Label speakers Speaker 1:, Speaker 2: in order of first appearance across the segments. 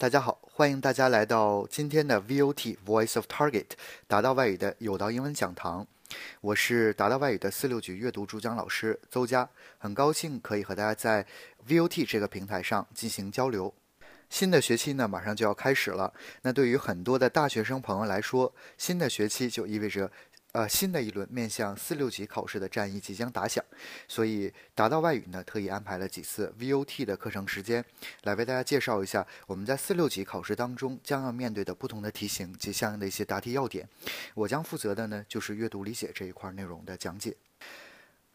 Speaker 1: 大家好，欢迎大家来到今天的 VOT Voice of Target 达到外语的有道英文讲堂。我是达到外语的四六级阅读主讲老师邹佳，很高兴可以和大家在 VOT 这个平台上进行交流。新的学期呢，马上就要开始了。那对于很多的大学生朋友来说，新的学期就意味着。呃，新的一轮面向四六级考试的战役即将打响，所以达到外语呢特意安排了几次 VOT 的课程时间，来为大家介绍一下我们在四六级考试当中将要面对的不同的题型及相应的一些答题要点。我将负责的呢就是阅读理解这一块内容的讲解。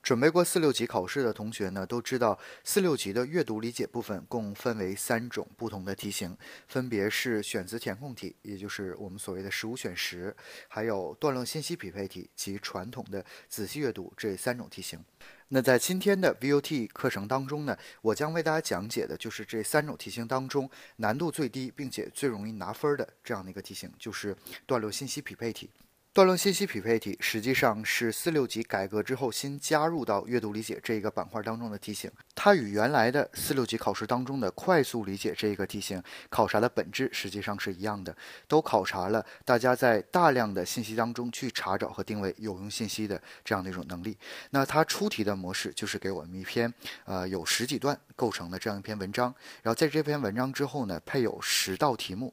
Speaker 1: 准备过四六级考试的同学呢，都知道四六级的阅读理解部分共分为三种不同的题型，分别是选择填空题，也就是我们所谓的十五选十，还有段落信息匹配题及传统的仔细阅读这三种题型。那在今天的 VOT 课程当中呢，我将为大家讲解的就是这三种题型当中难度最低并且最容易拿分的这样的一个题型，就是段落信息匹配题。段落信息匹配题实际上是四六级改革之后新加入到阅读理解这个板块当中的题型，它与原来的四六级考试当中的快速理解这个题型考察的本质实际上是一样的，都考察了大家在大量的信息当中去查找和定位有用信息的这样的一种能力。那它出题的模式就是给我们一篇呃有十几段构成的这样一篇文章，然后在这篇文章之后呢配有十道题目。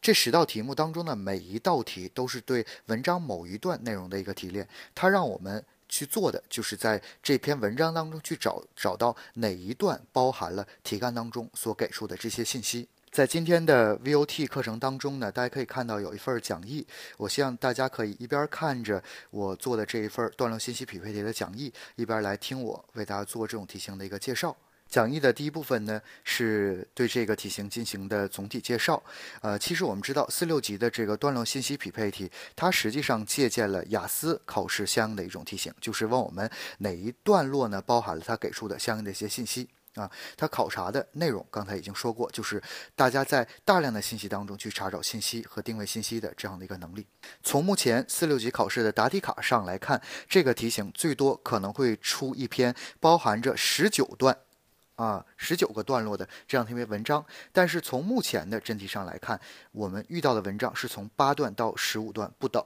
Speaker 1: 这十道题目当中的每一道题都是对文章某一段内容的一个提炼，它让我们去做的就是在这篇文章当中去找找到哪一段包含了题干当中所给出的这些信息。在今天的 VOT 课程当中呢，大家可以看到有一份讲义，我希望大家可以一边看着我做的这一份段落信息匹配题的讲义，一边来听我为大家做这种题型的一个介绍。讲义的第一部分呢，是对这个题型进行的总体介绍。呃，其实我们知道四六级的这个段落信息匹配题，它实际上借鉴了雅思考试相应的一种题型，就是问我们哪一段落呢包含了它给出的相应的一些信息啊。它考察的内容刚才已经说过，就是大家在大量的信息当中去查找信息和定位信息的这样的一个能力。从目前四六级考试的答题卡上来看，这个题型最多可能会出一篇包含着十九段。啊，十九个段落的这样一篇文章，但是从目前的真题上来看，我们遇到的文章是从八段到十五段不等。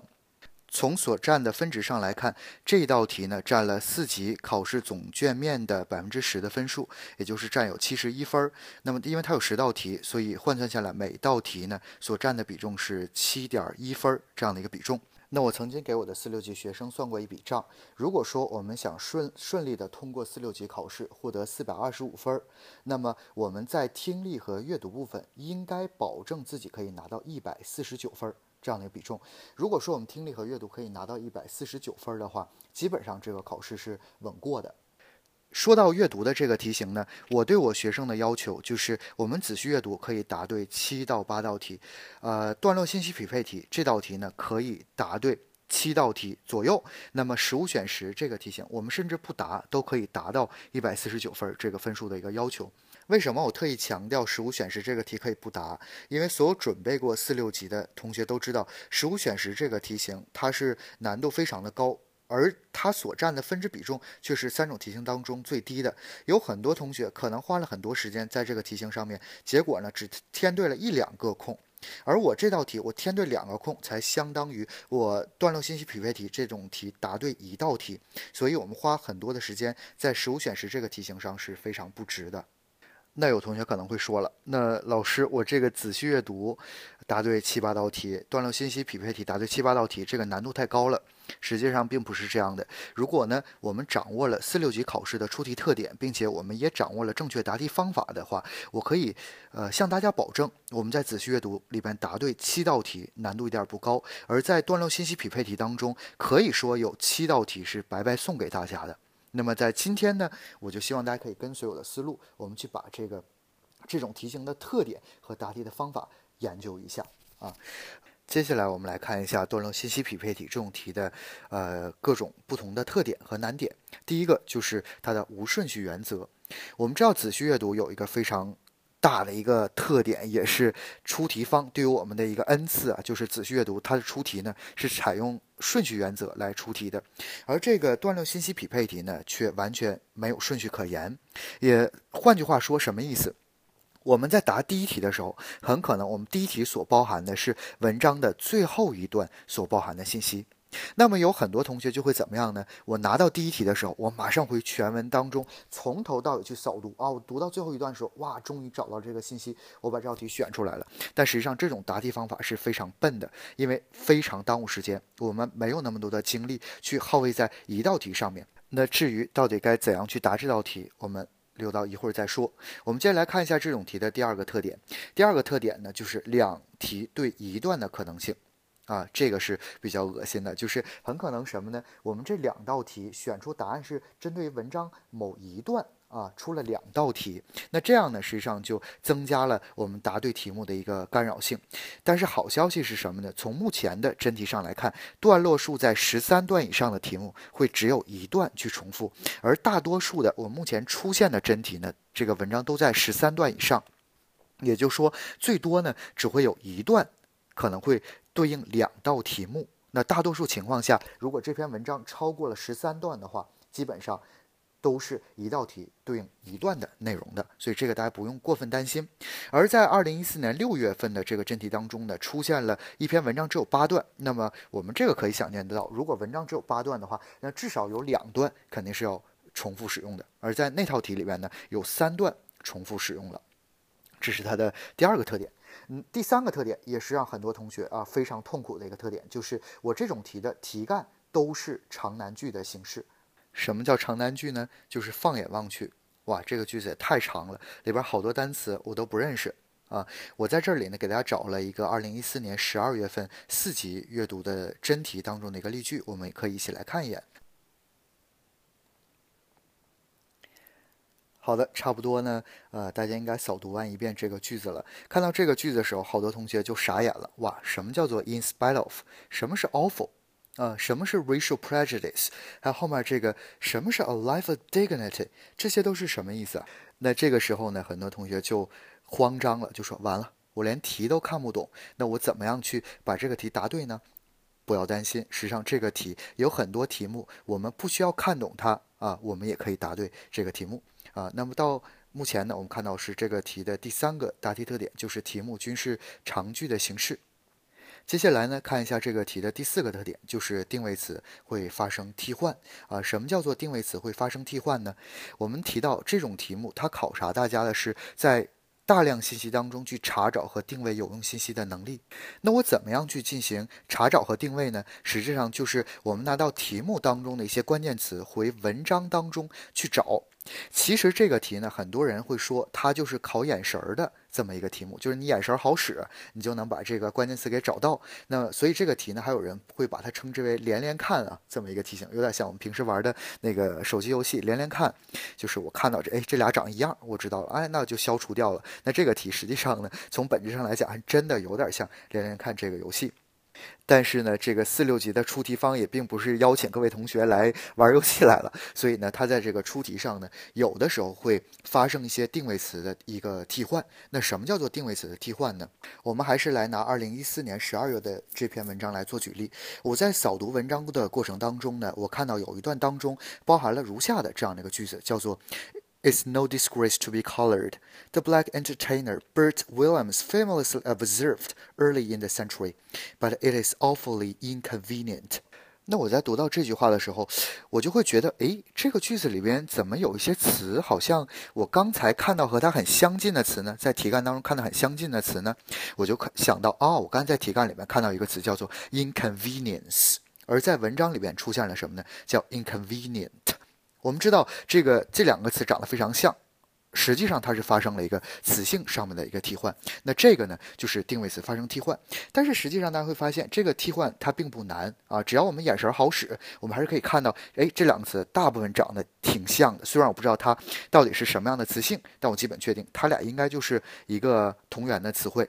Speaker 1: 从所占的分值上来看，这道题呢占了四级考试总卷面的百分之十的分数，也就是占有七十一分。那么因为它有十道题，所以换算下来每道题呢所占的比重是七点一分这样的一个比重。那我曾经给我的四六级学生算过一笔账，如果说我们想顺顺利的通过四六级考试，获得四百二十五分，那么我们在听力和阅读部分应该保证自己可以拿到一百四十九分这样的一个比重。如果说我们听力和阅读可以拿到一百四十九分的话，基本上这个考试是稳过的。说到阅读的这个题型呢，我对我学生的要求就是，我们仔细阅读可以答对七到八道题，呃，段落信息匹配题这道题呢可以答对七道题左右。那么十五选十这个题型，我们甚至不答都可以达到一百四十九分这个分数的一个要求。为什么我特意强调十五选十这个题可以不答？因为所有准备过四六级的同学都知道，十五选十这个题型它是难度非常的高。而它所占的分值比重却是三种题型当中最低的。有很多同学可能花了很多时间在这个题型上面，结果呢只填对了一两个空。而我这道题我填对两个空，才相当于我段落信息匹配题这种题答对一道题。所以我们花很多的时间在十五选十这个题型上是非常不值的。那有同学可能会说了，那老师我这个仔细阅读答对七八道题，段落信息匹配题答对七八道题，这个难度太高了。实际上并不是这样的。如果呢，我们掌握了四六级考试的出题特点，并且我们也掌握了正确答题方法的话，我可以呃向大家保证，我们在仔细阅读里边答对七道题难度一点不高，而在段落信息匹配题当中，可以说有七道题是白白送给大家的。那么在今天呢，我就希望大家可以跟随我的思路，我们去把这个这种题型的特点和答题的方法研究一下啊。接下来我们来看一下段落信息匹配题这种题的，呃，各种不同的特点和难点。第一个就是它的无顺序原则。我们知道仔细阅读有一个非常大的一个特点，也是出题方对于我们的一个恩赐啊，就是仔细阅读它的出题呢是采用顺序原则来出题的，而这个段落信息匹配题呢却完全没有顺序可言。也换句话说，什么意思？我们在答第一题的时候，很可能我们第一题所包含的是文章的最后一段所包含的信息。那么有很多同学就会怎么样呢？我拿到第一题的时候，我马上回全文当中从头到尾去扫读啊，我读到最后一段的时候，哇，终于找到这个信息，我把这道题选出来了。但实际上这种答题方法是非常笨的，因为非常耽误时间，我们没有那么多的精力去耗费在一道题上面。那至于到底该怎样去答这道题，我们留到一会儿再说。我们接下来看一下这种题的第二个特点。第二个特点呢，就是两题对一段的可能性。啊，这个是比较恶心的，就是很可能什么呢？我们这两道题选出答案是针对于文章某一段啊，出了两道题，那这样呢，实际上就增加了我们答对题目的一个干扰性。但是好消息是什么呢？从目前的真题上来看，段落数在十三段以上的题目会只有一段去重复，而大多数的我目前出现的真题呢，这个文章都在十三段以上，也就是说，最多呢只会有一段可能会。对应两道题目，那大多数情况下，如果这篇文章超过了十三段的话，基本上都是一道题对应一段的内容的，所以这个大家不用过分担心。而在二零一四年六月份的这个真题当中呢，出现了一篇文章只有八段，那么我们这个可以想见得到，如果文章只有八段的话，那至少有两段肯定是要重复使用的，而在那套题里面呢，有三段重复使用了，这是它的第二个特点。嗯，第三个特点也是让很多同学啊非常痛苦的一个特点，就是我这种题的题干都是长难句的形式。什么叫长难句呢？就是放眼望去，哇，这个句子也太长了，里边好多单词我都不认识啊。我在这里呢给大家找了一个二零一四年十二月份四级阅读的真题当中的一个例句，我们可以一起来看一眼。好的，差不多呢。呃，大家应该扫读完一遍这个句子了。看到这个句子的时候，好多同学就傻眼了。哇，什么叫做 in spite of？什么是 awful？啊，什么是 racial prejudice？还有后面这个什么是 a life of dignity？这些都是什么意思啊？那这个时候呢，很多同学就慌张了，就说完了，我连题都看不懂，那我怎么样去把这个题答对呢？不要担心，实际上这个题有很多题目，我们不需要看懂它啊，我们也可以答对这个题目。啊，那么到目前呢，我们看到是这个题的第三个答题特点，就是题目均是长句的形式。接下来呢，看一下这个题的第四个特点，就是定位词会发生替换。啊，什么叫做定位词会发生替换呢？我们提到这种题目，它考察大家的是在大量信息当中去查找和定位有用信息的能力。那我怎么样去进行查找和定位呢？实际上就是我们拿到题目当中的一些关键词，回文章当中去找。其实这个题呢，很多人会说它就是考眼神儿的这么一个题目，就是你眼神好使，你就能把这个关键词给找到。那所以这个题呢，还有人会把它称之为连连看啊，这么一个题型，有点像我们平时玩的那个手机游戏连连看，就是我看到这，哎，这俩长一样，我知道了，哎，那就消除掉了。那这个题实际上呢，从本质上来讲，还真的有点像连连看这个游戏。但是呢，这个四六级的出题方也并不是邀请各位同学来玩游戏来了，所以呢，他在这个出题上呢，有的时候会发生一些定位词的一个替换。那什么叫做定位词的替换呢？我们还是来拿二零一四年十二月的这篇文章来做举例。我在扫读文章的过程当中呢，我看到有一段当中包含了如下的这样的一个句子，叫做。It's no disgrace to be colored. The black entertainer Bert Williams famously observed early in the century, but it is awfully inconvenient. 那我在读到这句话的时候，我就会觉得，诶，这个句子里边怎么有一些词，好像我刚才看到和它很相近的词呢？在题干当中看到很相近的词呢？我就想到，哦，我刚才在题干里面看到一个词叫做 inconvenience，而在文章里边出现了什么呢？叫 inconvenient。我们知道这个这两个词长得非常像，实际上它是发生了一个词性上面的一个替换。那这个呢，就是定位词发生替换。但是实际上大家会发现，这个替换它并不难啊，只要我们眼神好使，我们还是可以看到，哎，这两个词大部分长得挺像的。虽然我不知道它到底是什么样的词性，但我基本确定它俩应该就是一个同源的词汇。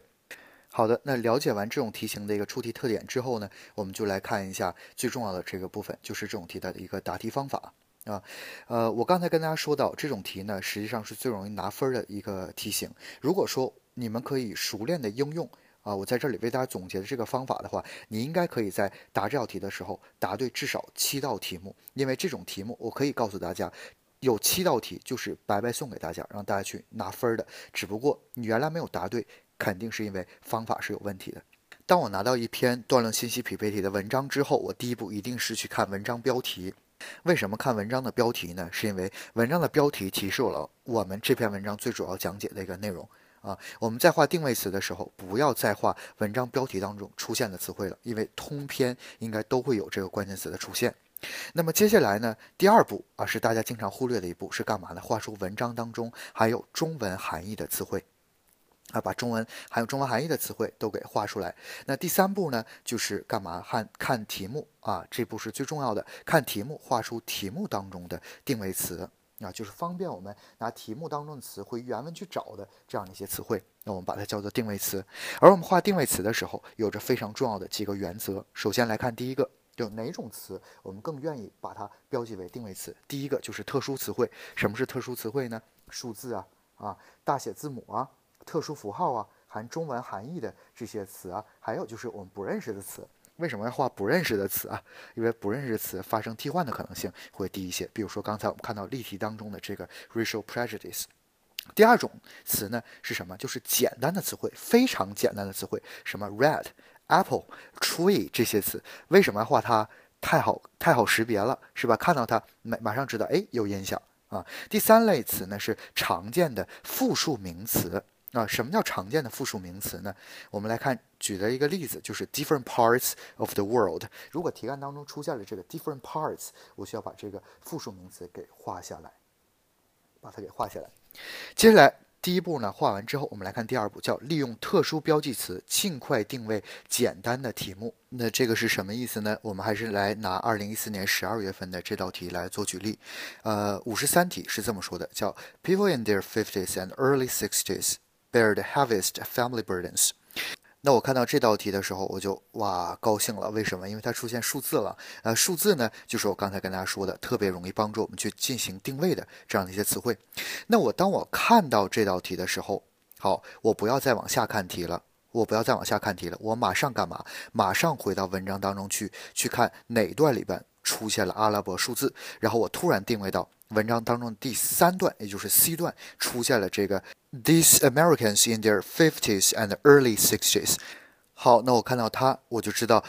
Speaker 1: 好的，那了解完这种题型的一个出题特点之后呢，我们就来看一下最重要的这个部分，就是这种题的一个答题方法。啊，呃，我刚才跟大家说到，这种题呢，实际上是最容易拿分的一个题型。如果说你们可以熟练的应用啊，我在这里为大家总结的这个方法的话，你应该可以在答这道题的时候答对至少七道题目。因为这种题目，我可以告诉大家，有七道题就是白白送给大家，让大家去拿分的。只不过你原来没有答对，肯定是因为方法是有问题的。当我拿到一篇断论信息匹配题的文章之后，我第一步一定是去看文章标题。为什么看文章的标题呢？是因为文章的标题提示了我们这篇文章最主要讲解的一个内容啊。我们在画定位词的时候，不要再画文章标题当中出现的词汇了，因为通篇应该都会有这个关键词的出现。那么接下来呢，第二步啊是大家经常忽略的一步，是干嘛呢？画出文章当中含有中文含义的词汇，啊，把中文含有中文含义的词汇都给画出来。那第三步呢，就是干嘛？看看题目啊，这步是最重要的。看题目，画出题目当中的定位词啊，就是方便我们拿题目当中的词回原文去找的这样的一些词汇。那我们把它叫做定位词。而我们画定位词的时候，有着非常重要的几个原则。首先来看第一个。就哪种词，我们更愿意把它标记为定位词？第一个就是特殊词汇。什么是特殊词汇呢？数字啊，啊，大写字母啊，特殊符号啊，含中文含义的这些词啊，还有就是我们不认识的词。为什么要画不认识的词啊？因为不认识词发生替换的可能性会低一些。比如说刚才我们看到例题当中的这个 racial prejudice。第二种词呢是什么？就是简单的词汇，非常简单的词汇，什么 red。Apple、tree 这些词为什么要画它？太好，太好识别了，是吧？看到它，马马上知道，哎，有印象啊。第三类词呢是常见的复数名词那。什么叫常见的复数名词呢？我们来看，举的一个例子就是 different parts of the world。如果题干当中出现了这个 different parts，我需要把这个复数名词给画下来，把它给画下来。接下来。第一步呢，画完之后，我们来看第二步，叫利用特殊标记词尽快定位简单的题目。那这个是什么意思呢？我们还是来拿二零一四年十二月份的这道题来做举例。呃，五十三题是这么说的，叫 People in their fifties and early sixties bear the heaviest family burdens。那我看到这道题的时候，我就哇高兴了。为什么？因为它出现数字了。呃，数字呢，就是我刚才跟大家说的，特别容易帮助我们去进行定位的这样的一些词汇。那我当我看到这道题的时候，好，我不要再往下看题了，我不要再往下看题了，我马上干嘛？马上回到文章当中去，去看哪段里边出现了阿拉伯数字，然后我突然定位到文章当中第三段，也就是 C 段出现了这个。These Americans in their fifties and early sixties。好，那我看到它，我就知道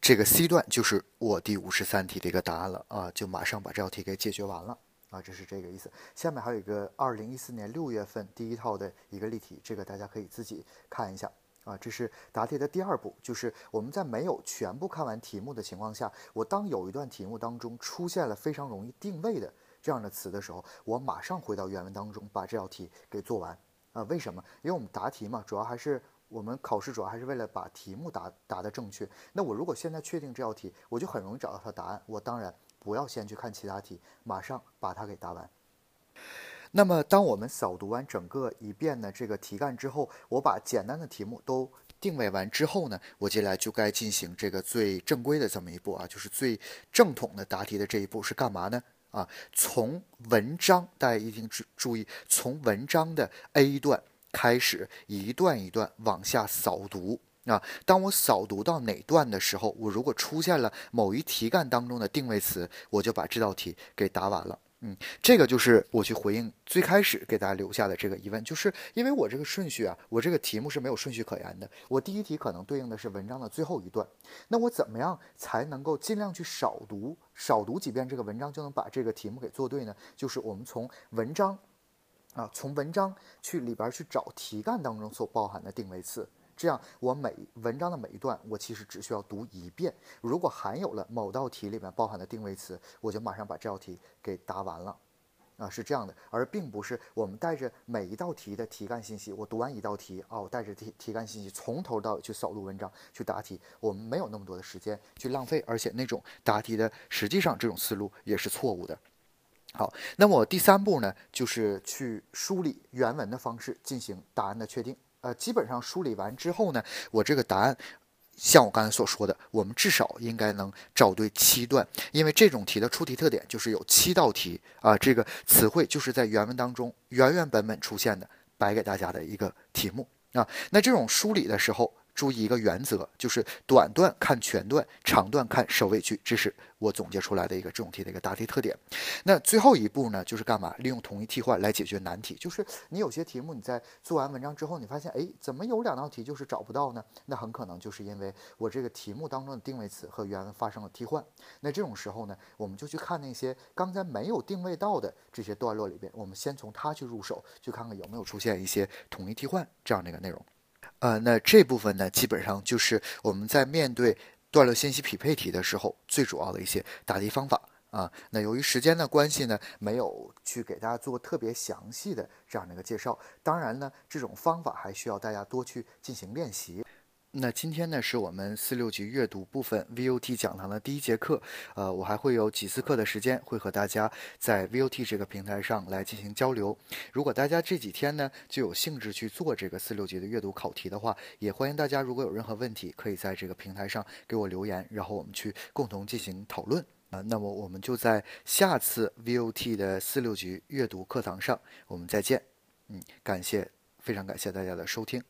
Speaker 1: 这个 C 段就是我第五十三题的一个答案了啊，就马上把这道题给解决完了啊，这是这个意思。下面还有一个二零一四年六月份第一套的一个例题，这个大家可以自己看一下啊。这是答题的第二步，就是我们在没有全部看完题目的情况下，我当有一段题目当中出现了非常容易定位的。这样的词的时候，我马上回到原文当中把这道题给做完啊？为什么？因为我们答题嘛，主要还是我们考试主要还是为了把题目答答的正确。那我如果现在确定这道题，我就很容易找到它答案。我当然不要先去看其他题，马上把它给答完。那么，当我们扫读完整个一遍的这个题干之后，我把简单的题目都定位完之后呢，我接下来就该进行这个最正规的这么一步啊，就是最正统的答题的这一步是干嘛呢？啊，从文章大家一定注注意，从文章的 A 段开始，一段一段往下扫读啊。当我扫读到哪段的时候，我如果出现了某一题干当中的定位词，我就把这道题给答完了。嗯，这个就是我去回应最开始给大家留下的这个疑问，就是因为我这个顺序啊，我这个题目是没有顺序可言的。我第一题可能对应的是文章的最后一段，那我怎么样才能够尽量去少读，少读几遍这个文章就能把这个题目给做对呢？就是我们从文章啊，从文章去里边去找题干当中所包含的定位词。这样，我每文章的每一段，我其实只需要读一遍。如果含有了某道题里面包含的定位词，我就马上把这道题给答完了，啊，是这样的，而并不是我们带着每一道题的题干信息，我读完一道题，啊，我带着题题干信息从头到尾去扫读文章去答题，我们没有那么多的时间去浪费，而且那种答题的实际上这种思路也是错误的。好，那么第三步呢，就是去梳理原文的方式进行答案的确定。呃，基本上梳理完之后呢，我这个答案，像我刚才所说的，我们至少应该能找对七段，因为这种题的出题特点就是有七道题啊，这个词汇就是在原文当中原原本本出现的，摆给大家的一个题目啊。那这种梳理的时候，注意一个原则，就是短段看全段，长段看首尾句，这是我总结出来的一个这种题的一个答题特点。那最后一步呢，就是干嘛？利用统一替换来解决难题。就是你有些题目你在做完文章之后，你发现，哎，怎么有两道题就是找不到呢？那很可能就是因为我这个题目当中的定位词和原文发生了替换。那这种时候呢，我们就去看那些刚才没有定位到的这些段落里边，我们先从它去入手，去看看有没有出现一些统一替换这样的一个内容。呃，那这部分呢，基本上就是我们在面对段落信息匹配题的时候最主要的一些答题方法啊。那由于时间的关系呢，没有去给大家做特别详细的这样的一个介绍。当然呢，这种方法还需要大家多去进行练习。那今天呢，是我们四六级阅读部分 VOT 讲堂的第一节课。呃，我还会有几次课的时间，会和大家在 VOT 这个平台上来进行交流。如果大家这几天呢就有兴致去做这个四六级的阅读考题的话，也欢迎大家如果有任何问题，可以在这个平台上给我留言，然后我们去共同进行讨论。啊，那么我们就在下次 VOT 的四六级阅读课堂上，我们再见。嗯，感谢，非常感谢大家的收听。